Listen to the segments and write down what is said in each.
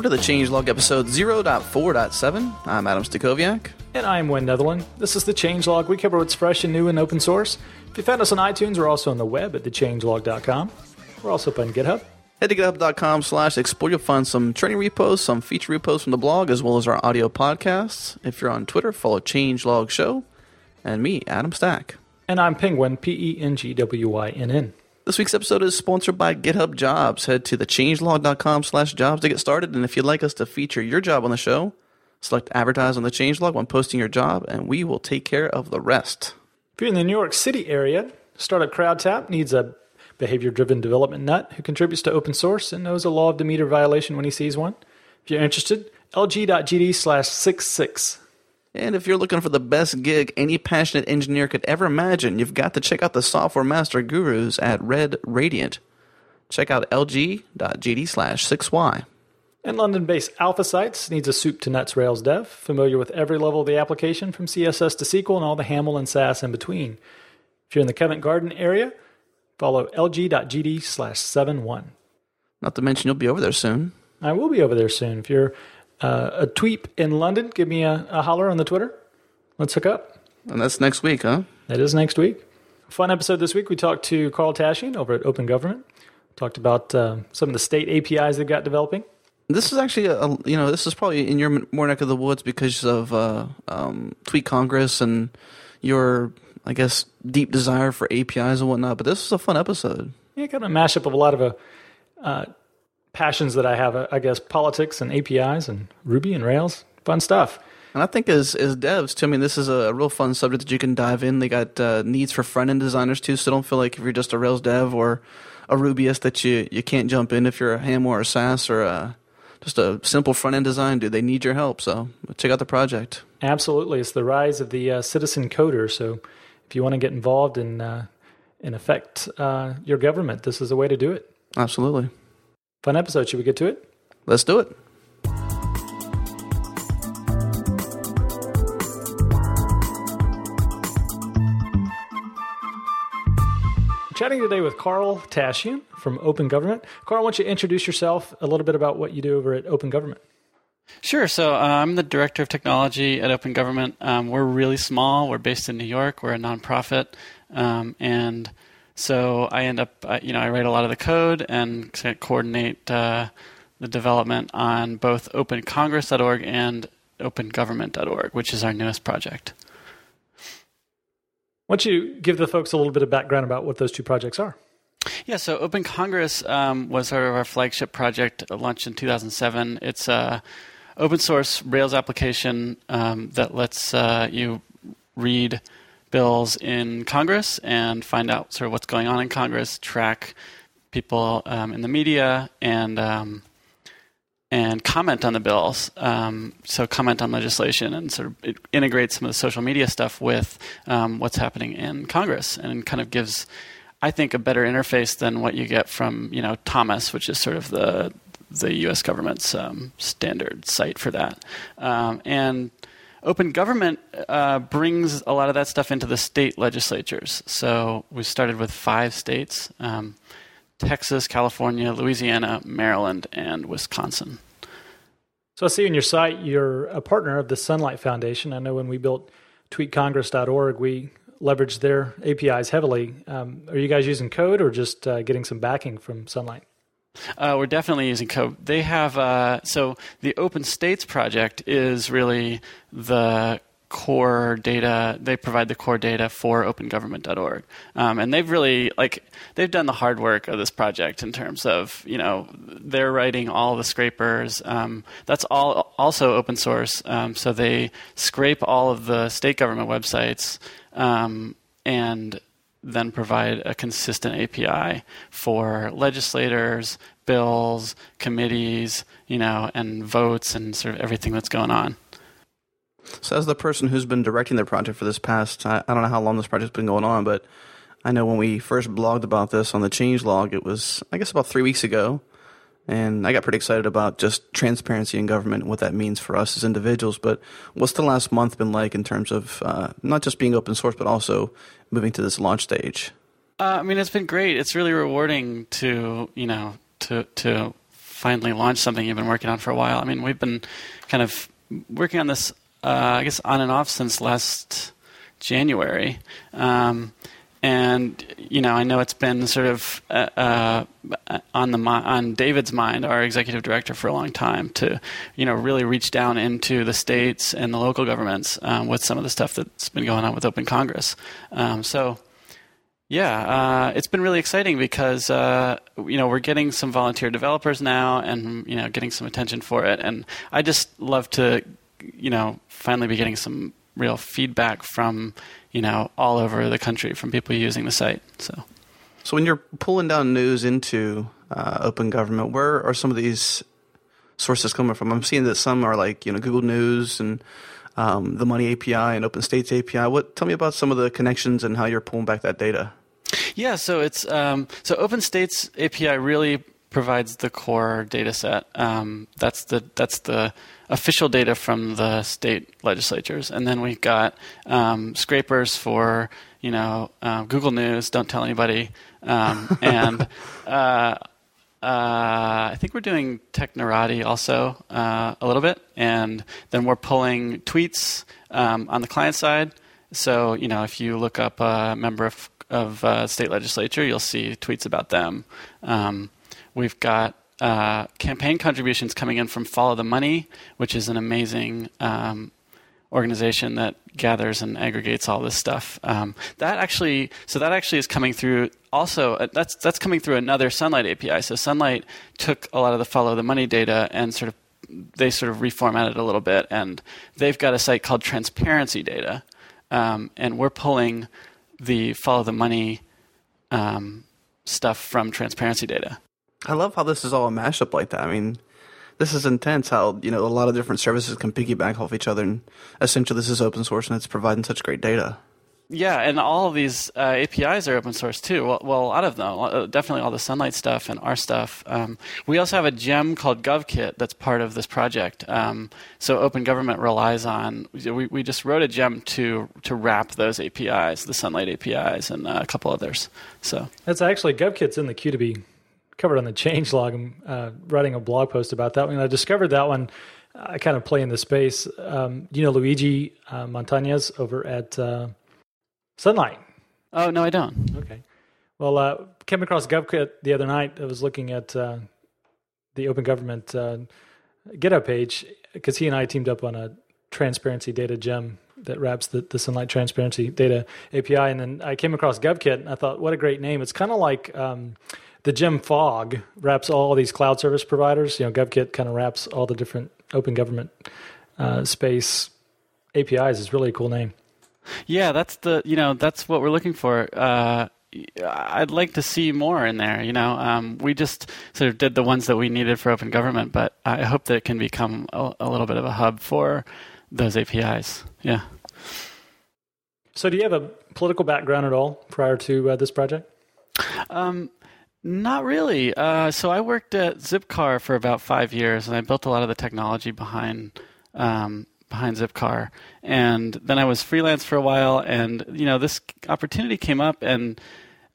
Welcome to the Changelog episode 0.4.7. I'm Adam Stacoviak. And I'm Wynn Netherland. This is the Changelog. We cover what's fresh and new in open source. If you found us on iTunes, we're also on the web at thechangelog.com. We're also up on GitHub. Head to github.com slash explore. You'll find some training repos, some feature repos from the blog, as well as our audio podcasts. If you're on Twitter, follow Changelog Show. And me, Adam Stack. And I'm Penguin, P E N G W Y N N. This week's episode is sponsored by GitHub Jobs. Head to thechangelog.com slash jobs to get started. And if you'd like us to feature your job on the show, select advertise on the changelog when posting your job, and we will take care of the rest. If you're in the New York City area, startup CrowdTap needs a behavior driven development nut who contributes to open source and knows a law of Demeter violation when he sees one. If you're interested, lg.gd slash 66. And if you're looking for the best gig any passionate engineer could ever imagine, you've got to check out the software master gurus at Red Radiant. Check out lg.gd slash 6y. And London based AlphaSights needs a soup to nuts Rails dev, familiar with every level of the application from CSS to SQL and all the Haml and Sass in between. If you're in the Covent Garden area, follow lg.gd slash 71. Not to mention, you'll be over there soon. I will be over there soon. If you're uh, a tweep in London, give me a, a holler on the Twitter. Let's hook up. And that's next week, huh? That is next week. Fun episode this week. We talked to Carl Tashian over at Open Government. Talked about uh, some of the state APIs they've got developing. This is actually a, you know this is probably in your more neck of the woods because of uh, um, Tweet Congress and your I guess deep desire for APIs and whatnot. But this was a fun episode. Yeah, kind of a mashup of a lot of a uh, passions that I have. Uh, I guess politics and APIs and Ruby and Rails, fun stuff. And I think as as devs too, I mean, this is a real fun subject that you can dive in. They got uh, needs for front end designers too, so don't feel like if you're just a Rails dev or a Rubyist that you you can't jump in if you're a Ham or a Sass or a just a simple front end design, dude. They need your help. So check out the project. Absolutely, it's the rise of the uh, citizen coder. So if you want to get involved in uh, and affect uh, your government, this is a way to do it. Absolutely. Fun episode. Should we get to it? Let's do it. chatting today with Carl Tashian from Open Government. Carl, why don't you introduce yourself a little bit about what you do over at Open Government? Sure. So uh, I'm the director of technology at Open Government. Um, we're really small. We're based in New York. We're a nonprofit, um, and so I end up, uh, you know, I write a lot of the code and coordinate uh, the development on both OpenCongress.org and OpenGovernment.org, which is our newest project. Why don't you give the folks a little bit of background about what those two projects are? Yeah, so Open Congress um, was sort of our flagship project, uh, launched in 2007. It's a open source Rails application um, that lets uh, you read bills in Congress and find out sort of what's going on in Congress, track people um, in the media, and um, and comment on the bills. Um, so comment on legislation and sort of it integrates some of the social media stuff with um, what's happening in Congress and kind of gives, I think, a better interface than what you get from you know Thomas, which is sort of the the U.S. government's um, standard site for that. Um, and Open Government uh, brings a lot of that stuff into the state legislatures. So we started with five states. Um, Texas, California, Louisiana, Maryland, and Wisconsin. So I see on your site you're a partner of the Sunlight Foundation. I know when we built tweetcongress.org, we leveraged their APIs heavily. Um, are you guys using code or just uh, getting some backing from Sunlight? Uh, we're definitely using code. They have uh, so the Open States project is really the core data. They provide the core data for OpenGovernment.org, um, and they've really like they've done the hard work of this project in terms of you know they're writing all the scrapers. Um, that's all also open source, um, so they scrape all of the state government websites um, and then provide a consistent API for legislators, bills, committees, you know, and votes and sort of everything that's going on. So, as the person who's been directing the project for this past, I, I don't know how long this project's been going on, but I know when we first blogged about this on the change log, it was, I guess, about three weeks ago. And I got pretty excited about just transparency in government and what that means for us as individuals. But what's the last month been like in terms of uh, not just being open source, but also moving to this launch stage? Uh, I mean, it's been great. It's really rewarding to, you know, to, to finally launch something you've been working on for a while. I mean, we've been kind of working on this, uh, I guess, on and off since last January. Um, and you know, I know it's been sort of uh, uh, on the on David's mind, our executive director, for a long time to, you know, really reach down into the states and the local governments um, with some of the stuff that's been going on with Open Congress. Um, so, yeah, uh, it's been really exciting because uh, you know we're getting some volunteer developers now, and you know, getting some attention for it. And I just love to, you know, finally be getting some real feedback from you know all over the country from people using the site. So, so when you're pulling down news into uh, open government, where are some of these sources coming from? I'm seeing that some are like you know Google News and um, the Money API and Open States API. What tell me about some of the connections and how you're pulling back that data? Yeah, so it's um, so Open States API really provides the core data set. Um, that's the that's the official data from the state legislatures, and then we've got um, scrapers for you know uh, Google News. Don't tell anybody, um, and. Uh, uh, I think we're doing Technorati also uh, a little bit, and then we're pulling tweets um, on the client side. So you know, if you look up a member of, of uh, state legislature, you'll see tweets about them. Um, We've got uh, campaign contributions coming in from Follow the Money, which is an amazing um, organization that gathers and aggregates all this stuff. Um, that actually, so that actually is coming through. Also, uh, that's that's coming through another Sunlight API. So Sunlight took a lot of the Follow the Money data and sort of they sort of reformatted it a little bit, and they've got a site called Transparency Data, um, and we're pulling the Follow the Money um, stuff from Transparency Data. I love how this is all a mashup like that. I mean, this is intense how, you know, a lot of different services can piggyback off each other and essentially this is open source and it's providing such great data. Yeah, and all of these uh, APIs are open source too. Well, well, a lot of them, uh, definitely all the Sunlight stuff and our stuff. Um, we also have a gem called GovKit that's part of this project. Um, so Open Government relies on. We, we just wrote a gem to to wrap those APIs, the Sunlight APIs, and uh, a couple others. So that's actually GovKit's in the queue to be covered on the change log. I'm uh, writing a blog post about that one. I discovered that one. I kind of play in the space. Um, you know Luigi uh, Montañez over at uh, Sunlight. Oh no, I don't. Okay. Well, uh, came across GovKit the other night. I was looking at uh, the Open Government uh, GitHub page because he and I teamed up on a transparency data gem that wraps the, the Sunlight transparency data API. And then I came across GovKit and I thought, what a great name. It's kind of like um, the Gem Fog wraps all these cloud service providers. You know, GovKit kind of wraps all the different open government uh, space APIs. Is really a cool name. Yeah, that's the you know that's what we're looking for. Uh, I'd like to see more in there. You know, um, we just sort of did the ones that we needed for open government, but I hope that it can become a, a little bit of a hub for those APIs. Yeah. So, do you have a political background at all prior to uh, this project? Um, not really. Uh, so I worked at Zipcar for about five years, and I built a lot of the technology behind um, behind Zipcar. And then I was freelance for a while, and you know this opportunity came up, and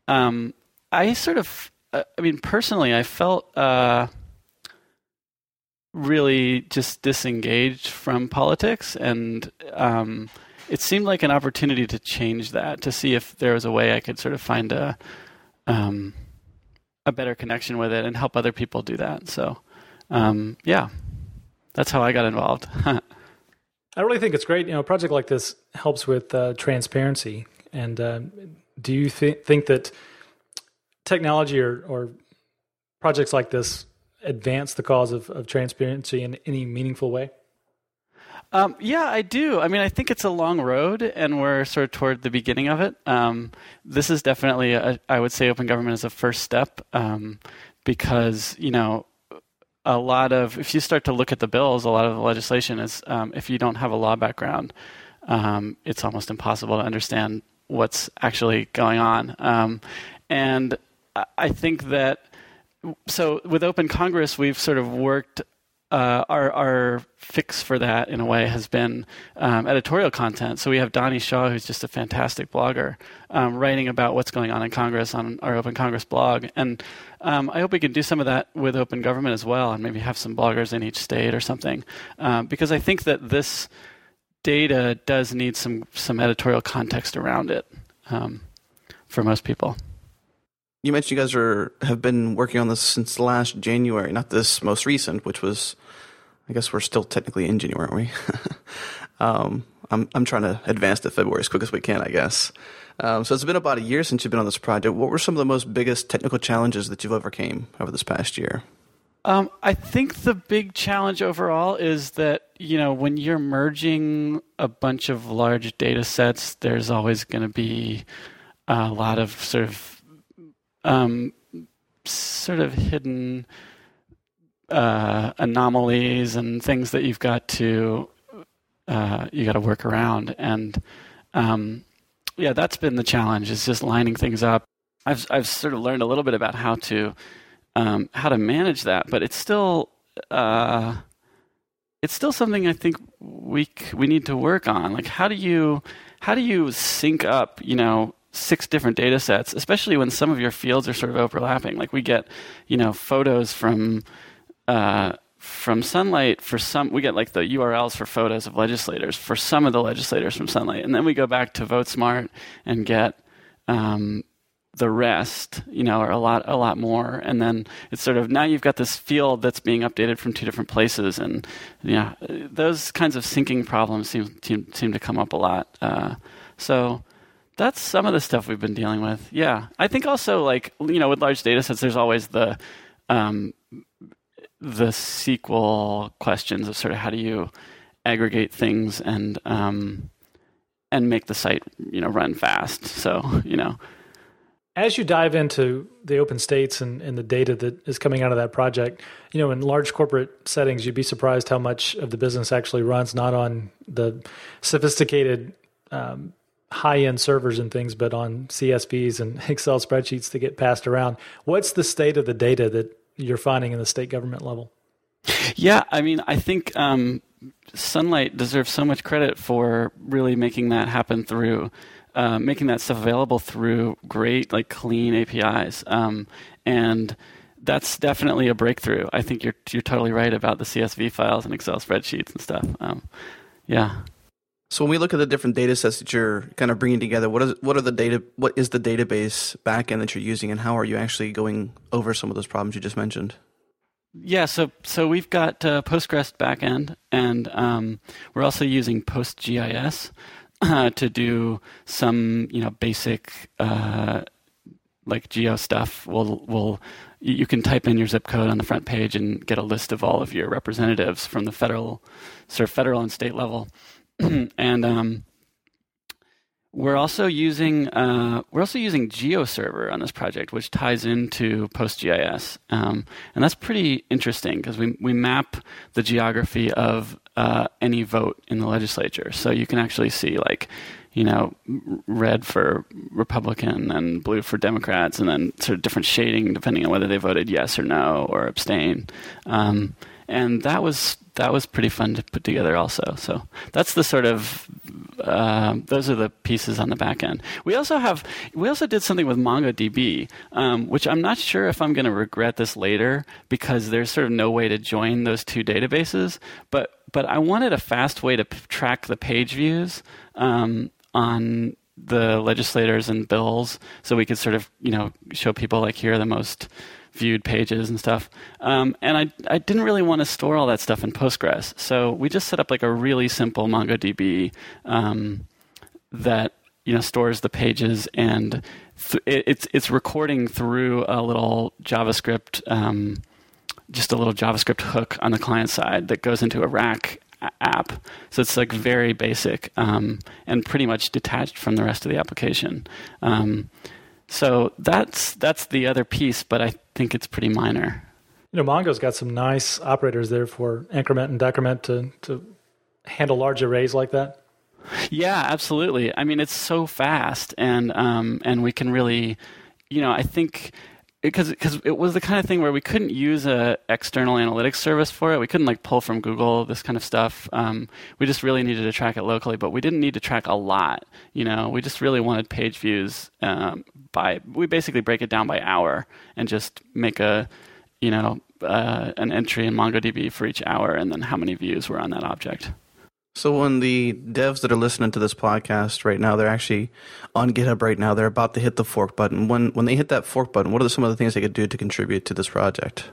um, I sort of, uh, I mean, personally, I felt uh, really just disengaged from politics, and um, it seemed like an opportunity to change that, to see if there was a way I could sort of find a um, a better connection with it and help other people do that. So, um, yeah, that's how I got involved. I really think it's great. You know, a project like this helps with uh, transparency. And uh, do you th- think that technology or, or, projects like this advance the cause of, of transparency in any meaningful way? Um, yeah, I do. I mean, I think it's a long road, and we're sort of toward the beginning of it. Um, this is definitely, a, I would say, open government is a first step um, because you know a lot of if you start to look at the bills, a lot of the legislation is um, if you don't have a law background, um, it's almost impossible to understand what's actually going on. Um, and I think that so with Open Congress, we've sort of worked uh, our our fix for that in a way has been um, editorial content. So we have Donny Shaw, who's just a fantastic blogger, um, writing about what's going on in Congress on our Open Congress blog, and um, I hope we can do some of that with Open Government as well, and maybe have some bloggers in each state or something, um, because I think that this data does need some some editorial context around it um, for most people you mentioned you guys are have been working on this since last January, not this most recent, which was, I guess we're still technically in January, aren't we? um, I'm I'm trying to advance to February as quick as we can, I guess. Um, so it's been about a year since you've been on this project. What were some of the most biggest technical challenges that you've overcame over this past year? Um, I think the big challenge overall is that you know when you're merging a bunch of large data sets, there's always going to be a lot of sort of um, sort of hidden uh, anomalies and things that you've got to uh, you got to work around. And um, yeah, that's been the challenge. Is just lining things up. I've I've sort of learned a little bit about how to um, how to manage that, but it's still uh, it's still something I think we we need to work on. Like how do you how do you sync up? You know, six different data sets, especially when some of your fields are sort of overlapping. Like we get, you know, photos from uh, from Sunlight for some. We get like the URLs for photos of legislators for some of the legislators from Sunlight, and then we go back to VoteSmart and get. Um, the rest, you know, are a lot, a lot more, and then it's sort of now you've got this field that's being updated from two different places, and yeah, those kinds of syncing problems seem seem, seem to come up a lot. Uh, so that's some of the stuff we've been dealing with. Yeah, I think also like you know with large data sets, there's always the um, the SQL questions of sort of how do you aggregate things and um, and make the site you know run fast. So you know. As you dive into the open states and, and the data that is coming out of that project, you know, in large corporate settings, you'd be surprised how much of the business actually runs not on the sophisticated um, high end servers and things, but on CSVs and Excel spreadsheets to get passed around. What's the state of the data that you're finding in the state government level? Yeah, I mean, I think um, Sunlight deserves so much credit for really making that happen through. Uh, making that stuff available through great, like clean APIs, um, and that's definitely a breakthrough. I think you're you're totally right about the CSV files and Excel spreadsheets and stuff. Um, yeah. So when we look at the different data sets that you're kind of bringing together, what is what are the data? What is the database backend that you're using, and how are you actually going over some of those problems you just mentioned? Yeah, so so we've got uh, Postgres backend, and um, we're also using PostGIS uh, to do some you know basic uh, like geo stuff. We'll we'll you can type in your zip code on the front page and get a list of all of your representatives from the federal sort of federal and state level. and um, we're also using uh, we're also using GeoServer on this project, which ties into PostGIS, um, and that's pretty interesting because we we map the geography of uh, any vote in the legislature, so you can actually see like you know red for Republican and blue for Democrats, and then sort of different shading depending on whether they voted yes or no or abstain. Um, and that was that was pretty fun to put together also. So that's the sort of uh, those are the pieces on the back end. We also have we also did something with MongoDB, um, which I'm not sure if I'm going to regret this later because there's sort of no way to join those two databases. But but I wanted a fast way to p- track the page views um, on the legislators and bills, so we could sort of you know show people like here are the most viewed pages and stuff. Um, and I, I didn't really want to store all that stuff in Postgres. So we just set up like a really simple MongoDB um, that you know stores the pages and th- it's it's recording through a little JavaScript, um, just a little JavaScript hook on the client side that goes into a rack app. So it's like very basic um, and pretty much detached from the rest of the application. Um, so that's that's the other piece, but I think it's pretty minor. You know, Mongo's got some nice operators there for increment and decrement to to handle large arrays like that. Yeah, absolutely. I mean, it's so fast, and um, and we can really, you know, I think because because it was the kind of thing where we couldn't use a external analytics service for it. We couldn't like pull from Google this kind of stuff. Um, we just really needed to track it locally, but we didn't need to track a lot. You know, we just really wanted page views um, by. We basically break it down by hour and just make a, you know, uh, an entry in MongoDB for each hour, and then how many views were on that object. So when the devs that are listening to this podcast right now, they're actually on GitHub right now. They're about to hit the fork button. When when they hit that fork button, what are some of the things they could do to contribute to this project?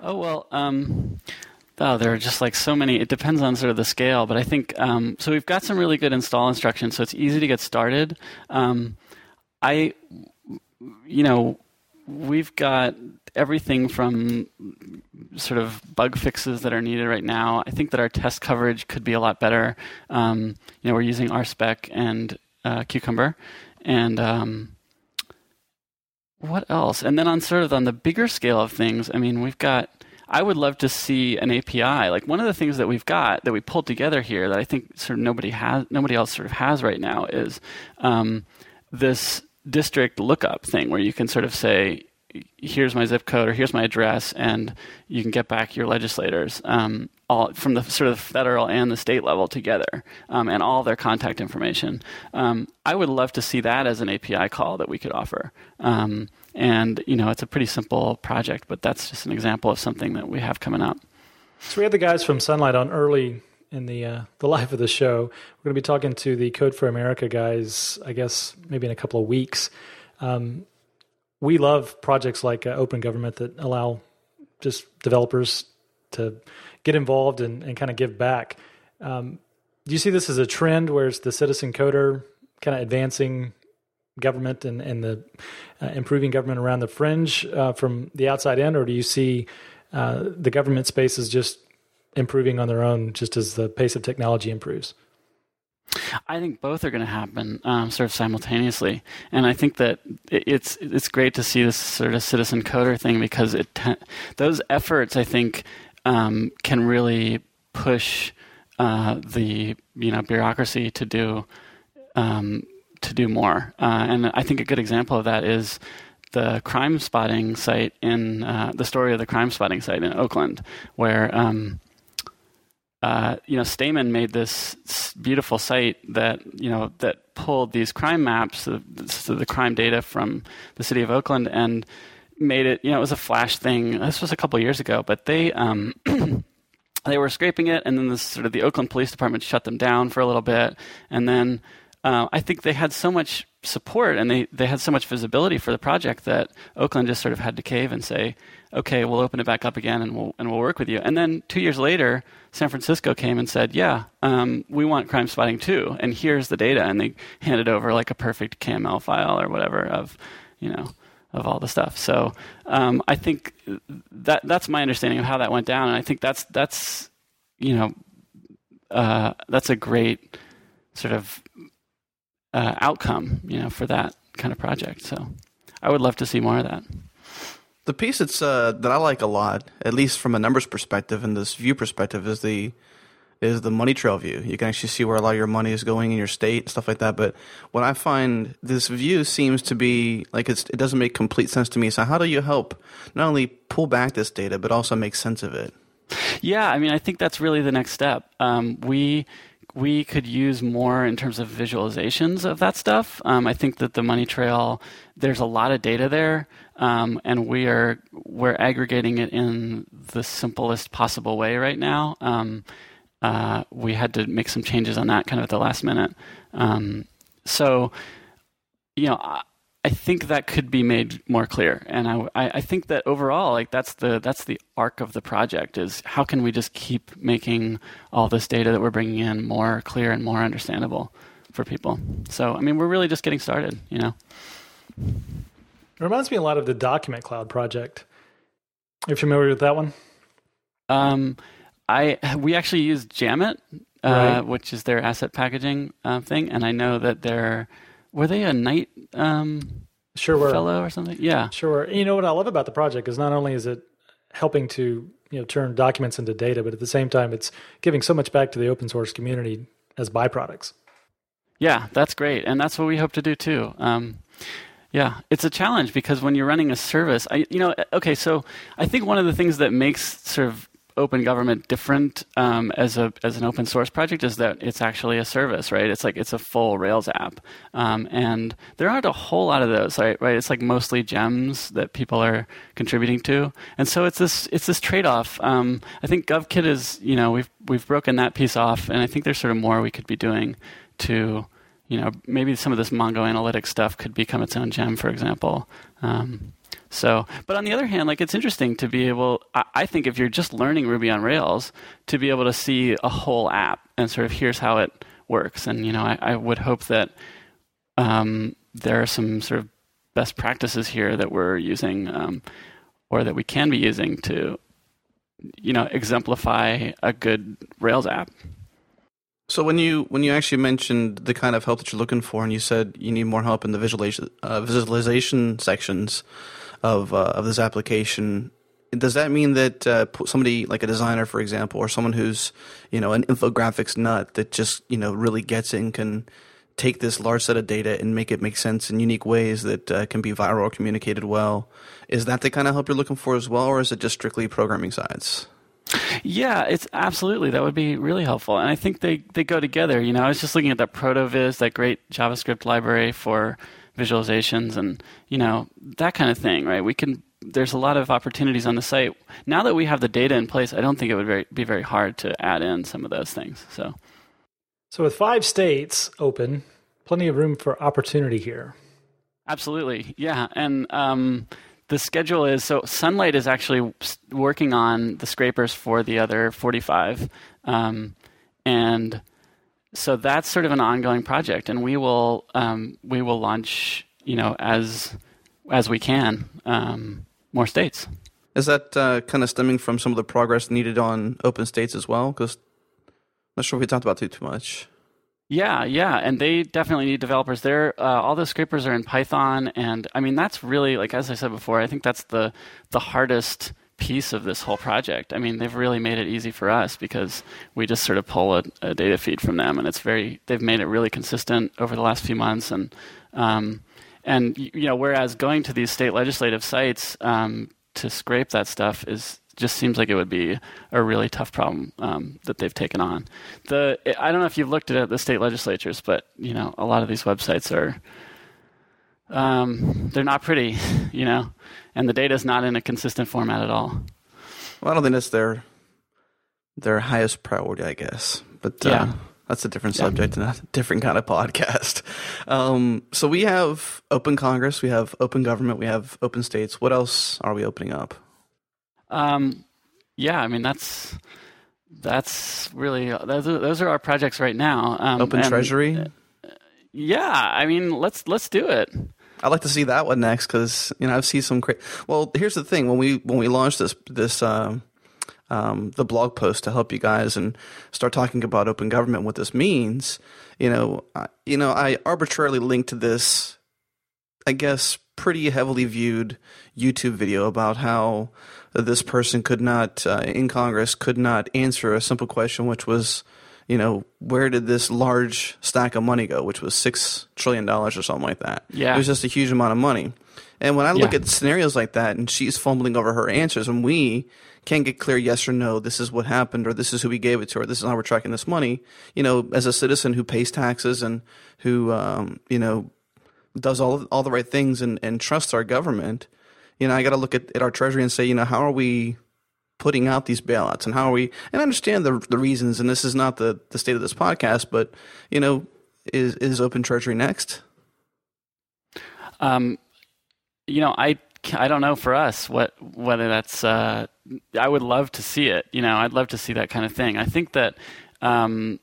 Oh well, um, oh, there are just like so many. It depends on sort of the scale, but I think um, so. We've got some really good install instructions, so it's easy to get started. Um, I, you know, we've got everything from sort of bug fixes that are needed right now. I think that our test coverage could be a lot better. Um, you know, we're using RSpec and uh, Cucumber, and um, what else? And then on sort of on the bigger scale of things, I mean, we've got. I would love to see an API. Like one of the things that we've got that we pulled together here that I think sort of nobody has, nobody else sort of has right now is um, this district lookup thing where you can sort of say, here's my zip code or here's my address, and you can get back your legislators um, all from the sort of federal and the state level together, um, and all their contact information. Um, I would love to see that as an API call that we could offer. Um, and you know, it's a pretty simple project, but that's just an example of something that we have coming up. So we had the guys from Sunlight on early in the uh, the life of the show. We're going to be talking to the Code for America guys. I guess maybe in a couple of weeks. Um, we love projects like uh, Open Government that allow just developers to get involved and, and kind of give back. Um, do you see this as a trend where it's the citizen coder kind of advancing government and, and the uh, improving government around the fringe uh, from the outside in, or do you see uh, the government space is just improving on their own just as the pace of technology improves? I think both are going to happen um, sort of simultaneously, and I think that it's it's great to see this sort of citizen coder thing because it those efforts I think um, can really push uh, the you know bureaucracy to do um, to do more, uh, and I think a good example of that is the crime spotting site in uh, the story of the crime spotting site in Oakland, where um, uh, you know, Stamen made this beautiful site that you know that pulled these crime maps, the, the crime data from the city of Oakland, and made it. You know, it was a flash thing. This was a couple years ago, but they um, they were scraping it, and then the sort of the Oakland Police Department shut them down for a little bit, and then uh, I think they had so much support and they, they had so much visibility for the project that Oakland just sort of had to cave and say, okay, we'll open it back up again and we'll and we'll work with you. And then two years later, San Francisco came and said, yeah, um, we want crime spotting too, and here's the data, and they handed over like a perfect KML file or whatever of, you know. Of all the stuff, so um, I think that that's my understanding of how that went down, and I think that's that's you know uh, that's a great sort of uh, outcome, you know, for that kind of project. So I would love to see more of that. The piece that's uh, that I like a lot, at least from a numbers perspective and this view perspective, is the is the money trail view. You can actually see where a lot of your money is going in your state and stuff like that. But what I find this view seems to be like it doesn't make complete sense to me. So how do you help not only pull back this data but also make sense of it? Yeah, I mean, I think that's really the next step. Um, we we could use more in terms of visualizations of that stuff. Um, I think that the money trail, there's a lot of data there, um, and we are we're aggregating it in the simplest possible way right now. Um, uh, we had to make some changes on that kind of at the last minute. Um, so, you know, I think that could be made more clear, and I, I think that overall, like that's the that's the arc of the project is how can we just keep making all this data that we're bringing in more clear and more understandable for people. So, I mean, we're really just getting started, you know. It reminds me a lot of the Document Cloud project. Are you familiar with that one? Um, I we actually use Jammit, uh, right. which is their asset packaging uh, thing, and I know that they're were they a Knight um, sure were. fellow or something? Yeah, sure. You know what I love about the project is not only is it helping to you know turn documents into data, but at the same time, it's giving so much back to the open source community as byproducts. Yeah, that's great, and that's what we hope to do too. Um, Yeah, it's a challenge because when you're running a service, I, you know, okay, so I think one of the things that makes sort of open government different um, as a as an open source project is that it's actually a service, right? It's like it's a full Rails app, um, and there aren't a whole lot of those, right? Right? It's like mostly gems that people are contributing to, and so it's this it's this trade off. Um, I think GovKit is you know we've we've broken that piece off, and I think there's sort of more we could be doing to you know maybe some of this Mongo Analytics stuff could become its own gem, for example. Um, so, but on the other hand, like it's interesting to be able, I, I, think if you're just learning Ruby on Rails, to be able to see a whole app and sort of here's how it works. And, you know, I, I would hope that um, there are some sort of best practices here that we're using um, or that we can be using to, you know, exemplify a good Rails app. So when you when you actually mentioned the kind of help that you're looking for, and you said you need more help in the visualization uh, visualization sections, of uh, of this application. Does that mean that uh, somebody like a designer, for example, or someone who's you know an infographics nut that just you know really gets in can take this large set of data and make it make sense in unique ways that uh, can be viral or communicated well? Is that the kind of help you're looking for as well, or is it just strictly programming sides? Yeah, it's absolutely. That would be really helpful, and I think they they go together. You know, I was just looking at that Protovis, that great JavaScript library for visualizations and you know that kind of thing right? We can there's a lot of opportunities on the site. Now that we have the data in place i don't think it would very, be very hard to add in some of those things so. So with five states open plenty of room for opportunity here. Absolutely. Yeah and um, the schedule is so sunlight is actually working on the scrapers for the other 45 um, and so that's sort of an ongoing project, and we will um, we will launch you know as as we can um, more states. Is that uh, kind of stemming from some of the progress needed on open states as well? Because I'm not sure if we talked about too too much. Yeah, yeah, and they definitely need developers. There, uh, all the scrapers are in Python, and I mean that's really like as I said before. I think that's the the hardest piece of this whole project. I mean, they've really made it easy for us because we just sort of pull a, a data feed from them, and it's very. They've made it really consistent over the last few months, and um, and you know, whereas going to these state legislative sites um, to scrape that stuff is just seems like it would be a really tough problem um, that they've taken on. The I don't know if you've looked at the state legislatures, but you know, a lot of these websites are um, they're not pretty, you know, and the data is not in a consistent format at all. Well, I don't think that's their their highest priority, I guess. But uh, yeah. that's a different subject yeah. and a different kind of podcast. Um, so we have open Congress, we have open government, we have open states. What else are we opening up? Um, yeah, I mean that's that's really those are, those are our projects right now. Um, open and, Treasury. Uh, yeah, I mean let's let's do it. I'd like to see that one next because you know I've seen some. Cra- well, here's the thing: when we when we launched this this um, um, the blog post to help you guys and start talking about open government, what this means, you know, I, you know, I arbitrarily linked to this, I guess, pretty heavily viewed YouTube video about how this person could not uh, in Congress could not answer a simple question, which was you know, where did this large stack of money go, which was six trillion dollars or something like that. Yeah, it was just a huge amount of money. And when I look yeah. at scenarios like that, and she's fumbling over her answers, and we can't get clear yes or no, this is what happened, or this is who we gave it to, or this is how we're tracking this money. You know, as a citizen who pays taxes and who, um, you know, does all all the right things and, and trusts our government, you know, I got to look at, at our treasury and say, you know, how are we putting out these bailouts and how are we and I understand the the reasons and this is not the the state of this podcast but you know is is open treasury next? Um you know I I don't know for us what whether that's uh I would love to see it you know I'd love to see that kind of thing. I think that um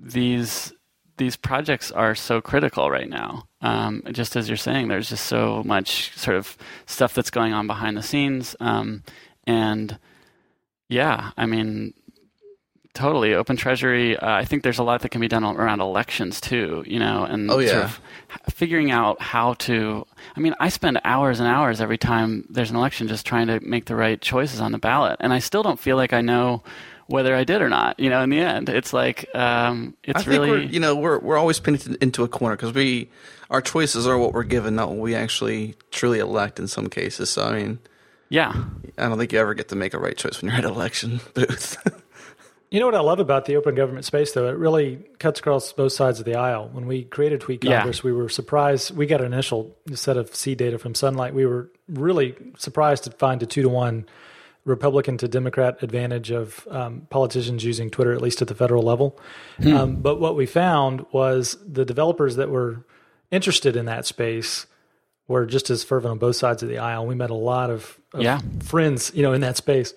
these these projects are so critical right now. Um, just as you're saying, there's just so much sort of stuff that's going on behind the scenes. Um, and yeah, I mean, totally open treasury. Uh, I think there's a lot that can be done around elections too, you know, and oh, yeah. sort of figuring out how to. I mean, I spend hours and hours every time there's an election just trying to make the right choices on the ballot, and I still don't feel like I know whether I did or not. You know, in the end, it's like um, it's I think really we're, you know we're we're always painted into a corner because we our choices are what we're given, not what we actually truly elect in some cases. So I mean, yeah. I don't think you ever get to make a right choice when you're at an election booth. You know what I love about the open government space, though? It really cuts across both sides of the aisle. When we created Tweet Yeah. Congress, we were surprised. We got an initial set of seed data from Sunlight. We were really surprised to find a two to one Republican to Democrat advantage of um, politicians using Twitter, at least at the federal level. Um, but what we found was the developers that were interested in that space were just as fervent on both sides of the aisle. We met a lot of, of Yeah. friends, you know, in that space.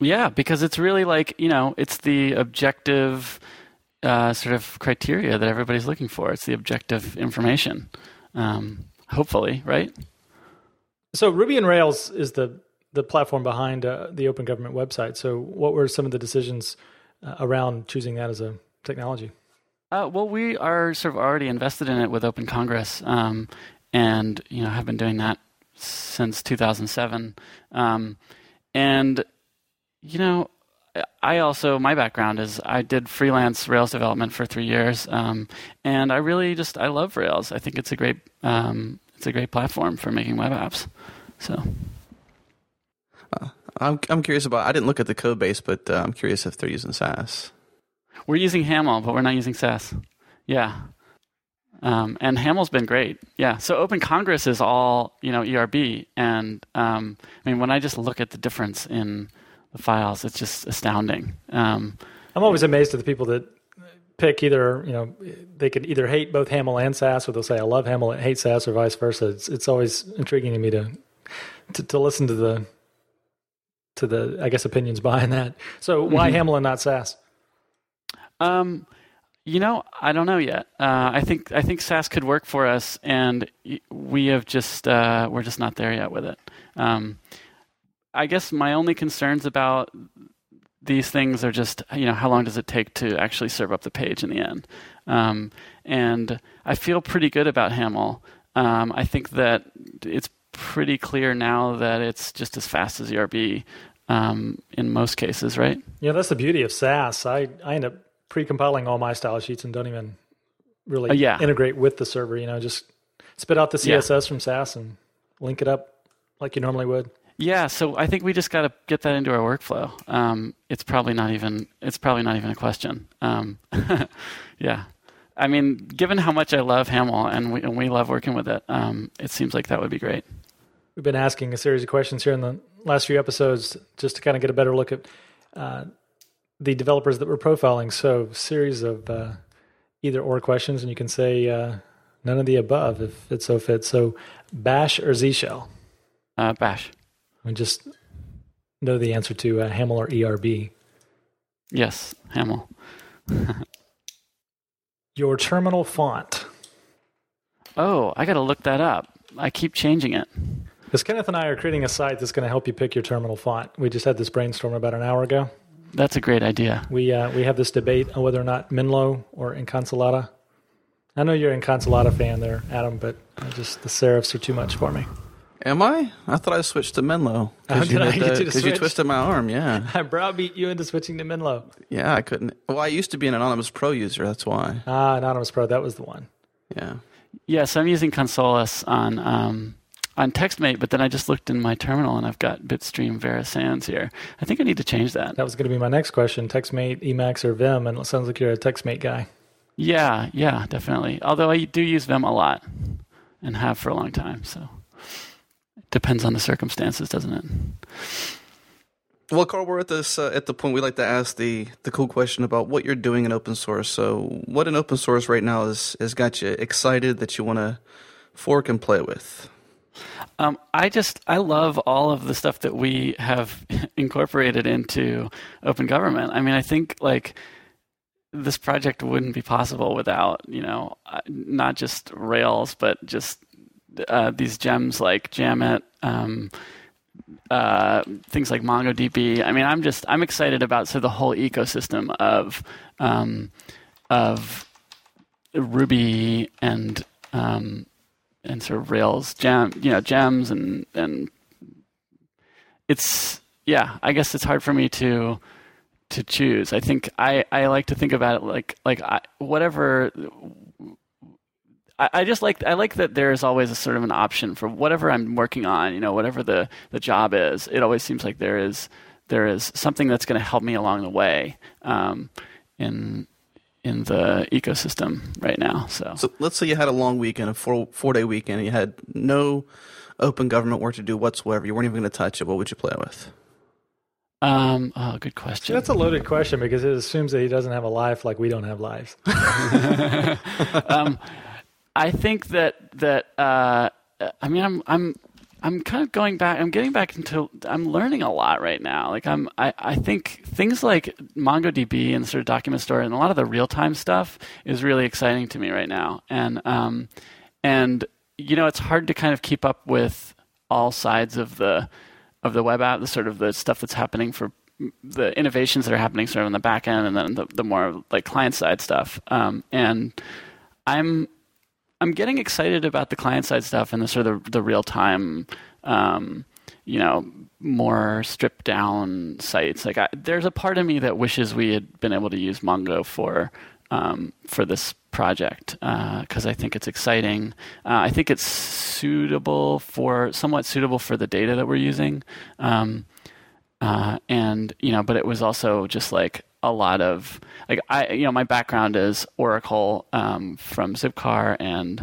Yeah, because it's really like you know, it's the objective uh, sort of criteria that everybody's looking for. It's the objective information. Um, hopefully, right? So Ruby and Rails is the the platform behind uh, the Open Government website. So what were some of the decisions uh, around choosing that as a technology? Uh, well, we are sort of already invested in it with Open Congress, um, and you know have been doing that since 2007. Um, and you know, I also my background is I did freelance Rails development for three years, um, and I really just I love Rails. I think it's a great um, it's a great platform for making web apps. So I'm I'm curious about. I didn't look at the code base, but uh, I'm curious if they're using Sass. we're using Haml, but we're not using Sass. Yeah. Um, and Haml's been great. Yeah. So Open Congress is all, you know, ERB. And um, I mean, when I just look at the difference in the files, it's just astounding. Um, I'm always amazed at the people that pick either, you know, they could either hate both Haml and Sass, or they'll say I love Haml and hate Sass, or vice versa. It's it's always intriguing to me to to, to listen to the to the I guess opinions behind that. So why Haml and not Sass? Um, you know, I don't know yet. Uh, I think I think Sass could work for us, and we have just uh, we're just not there yet with it. Um, I guess my only concerns about these things are just you know how long does it take to actually serve up the page in the end, um, and I feel pretty good about Haml. Um, I think that it's pretty clear now that it's just as fast as ERB um, in most cases, right? Yeah, that's the beauty of Sass. I, I end up pre-compiling all my style sheets and don't even really Uh, yeah. integrate with the server. You know, just spit out the Yeah. CSS from Sass and link it up like you normally would. Yeah, so I think we just got to get that into our workflow. Um, it's probably not even it's probably not even a question. Um, yeah, I mean, given how much I love Haml and we, and we love working with it, um, it seems like that would be great. We've been asking a series of questions here in the last few episodes just to kind of get a better look at uh, the developers that we're profiling. So, series of uh, either or questions, and you can say uh, none of the above if it so fits. So, Bash or Z Shell? Uh, Bash, We just know the answer to uh, Haml or ERB. yes, Haml. Your terminal font. Oh, I got to look that up. I keep changing it. Because Kenneth and I are creating a site that's going to help you pick your terminal font. We just had this brainstorm about an hour ago. That's a great idea. We uh, we have this debate on whether or not Menlo or Inconsolata. I know you're an Inconsolata fan there, Adam, but I just the serifs are too much for me. Am I? I thought I switched to Menlo Oh, because you, did I hit get the- you to 'cause you twisted my arm. Yeah, I browbeat you into switching to Menlo. yeah. I couldn't. Well, I used to be an anonymous pro user. That's why. Ah, Anonymous Pro, that was the one. Yeah. Yes, yeah, so I'm using Consolas on um, on TextMate, but then I just looked in my terminal and I've got Bitstream Vera Sans here. I think I need to change that. That was going to be my next question: TextMate, Emacs, or Vim? And it sounds like you're a TextMate guy. Yeah, yeah, definitely. Although I do use Vim a lot and have for a long time, so it depends on the circumstances, doesn't it? Well, Carl, we're at this uh, at the point we like to ask the the cool question about what you're doing in open source. So, what in open source right now has has got you excited that you want to fork and play with? Um, I just I love all of the stuff that we have incorporated into open government. I mean, I think like this project wouldn't be possible without you know uh, not just Rails, but just uh, these gems like Jammit, um, uh, things like MongoDB. I mean, I'm just I'm excited about so the whole ecosystem of um, of Ruby and um, and sort of Rails gem, you know, gems and and it's yeah. I guess it's hard for me to to choose. I think I, I like to think about it like like I, whatever. I, I just like I like that there is always a sort of an option for whatever I'm working on. You know, whatever the the job is. It always seems like there is there is something that's going to help me along the way. Um, in in the ecosystem right now. So. so let's say you had a long weekend, a four four day weekend, and you had no open government work to do whatsoever. You weren't even going to touch it. What would you play with? Um, oh, good question. See, that's a loaded question because it assumes that he doesn't have a life like we don't have lives. um, I think that that uh, I mean I'm I'm I'm kind of going back. I'm getting back into. I'm learning a lot right now. Like I'm. I, I think things like MongoDB and sort of document store and a lot of the real time stuff is really exciting to me right now. And um, and you know, it's hard to kind of keep up with all sides of the of the web app, the sort of the stuff that's happening for the innovations that are happening sort of on the back end, and then the, the more like client side stuff. Um, and I'm I'm getting excited about the client side stuff and the sort of the, the real time, um, you know, more stripped down sites. Like I, there's a part of me that wishes we had been able to use Mongo for um, for this project because uh, I think it's exciting. Uh, I think it's suitable for somewhat suitable for the data that we're using, um, uh, and you know, but it was also just like a lot of like I you know my background is Oracle um, from Zipcar and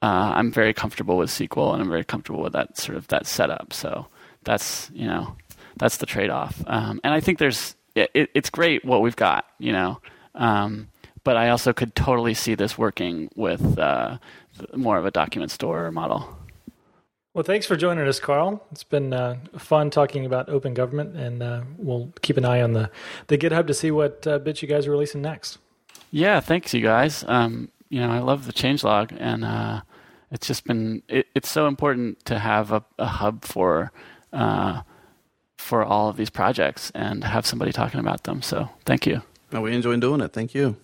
uh, I'm very comfortable with SQL and I'm very comfortable with that sort of that setup. So that's you know that's the trade off. Um, and I think there's it, it's great what we've got. You know. Um, but I also could totally see this working with uh, more of a document store model. Well, thanks for joining us, Carl. It's been uh, fun talking about open government, and uh, we'll keep an eye on the, the GitHub to see what uh, bits you guys are releasing next. Yeah, thanks, you guys. Um, you know, I love the changelog, and uh, it's just been it, it's so important to have a, a hub for uh, for all of these projects and have somebody talking about them. So, thank you. No, we enjoy doing it. Thank you.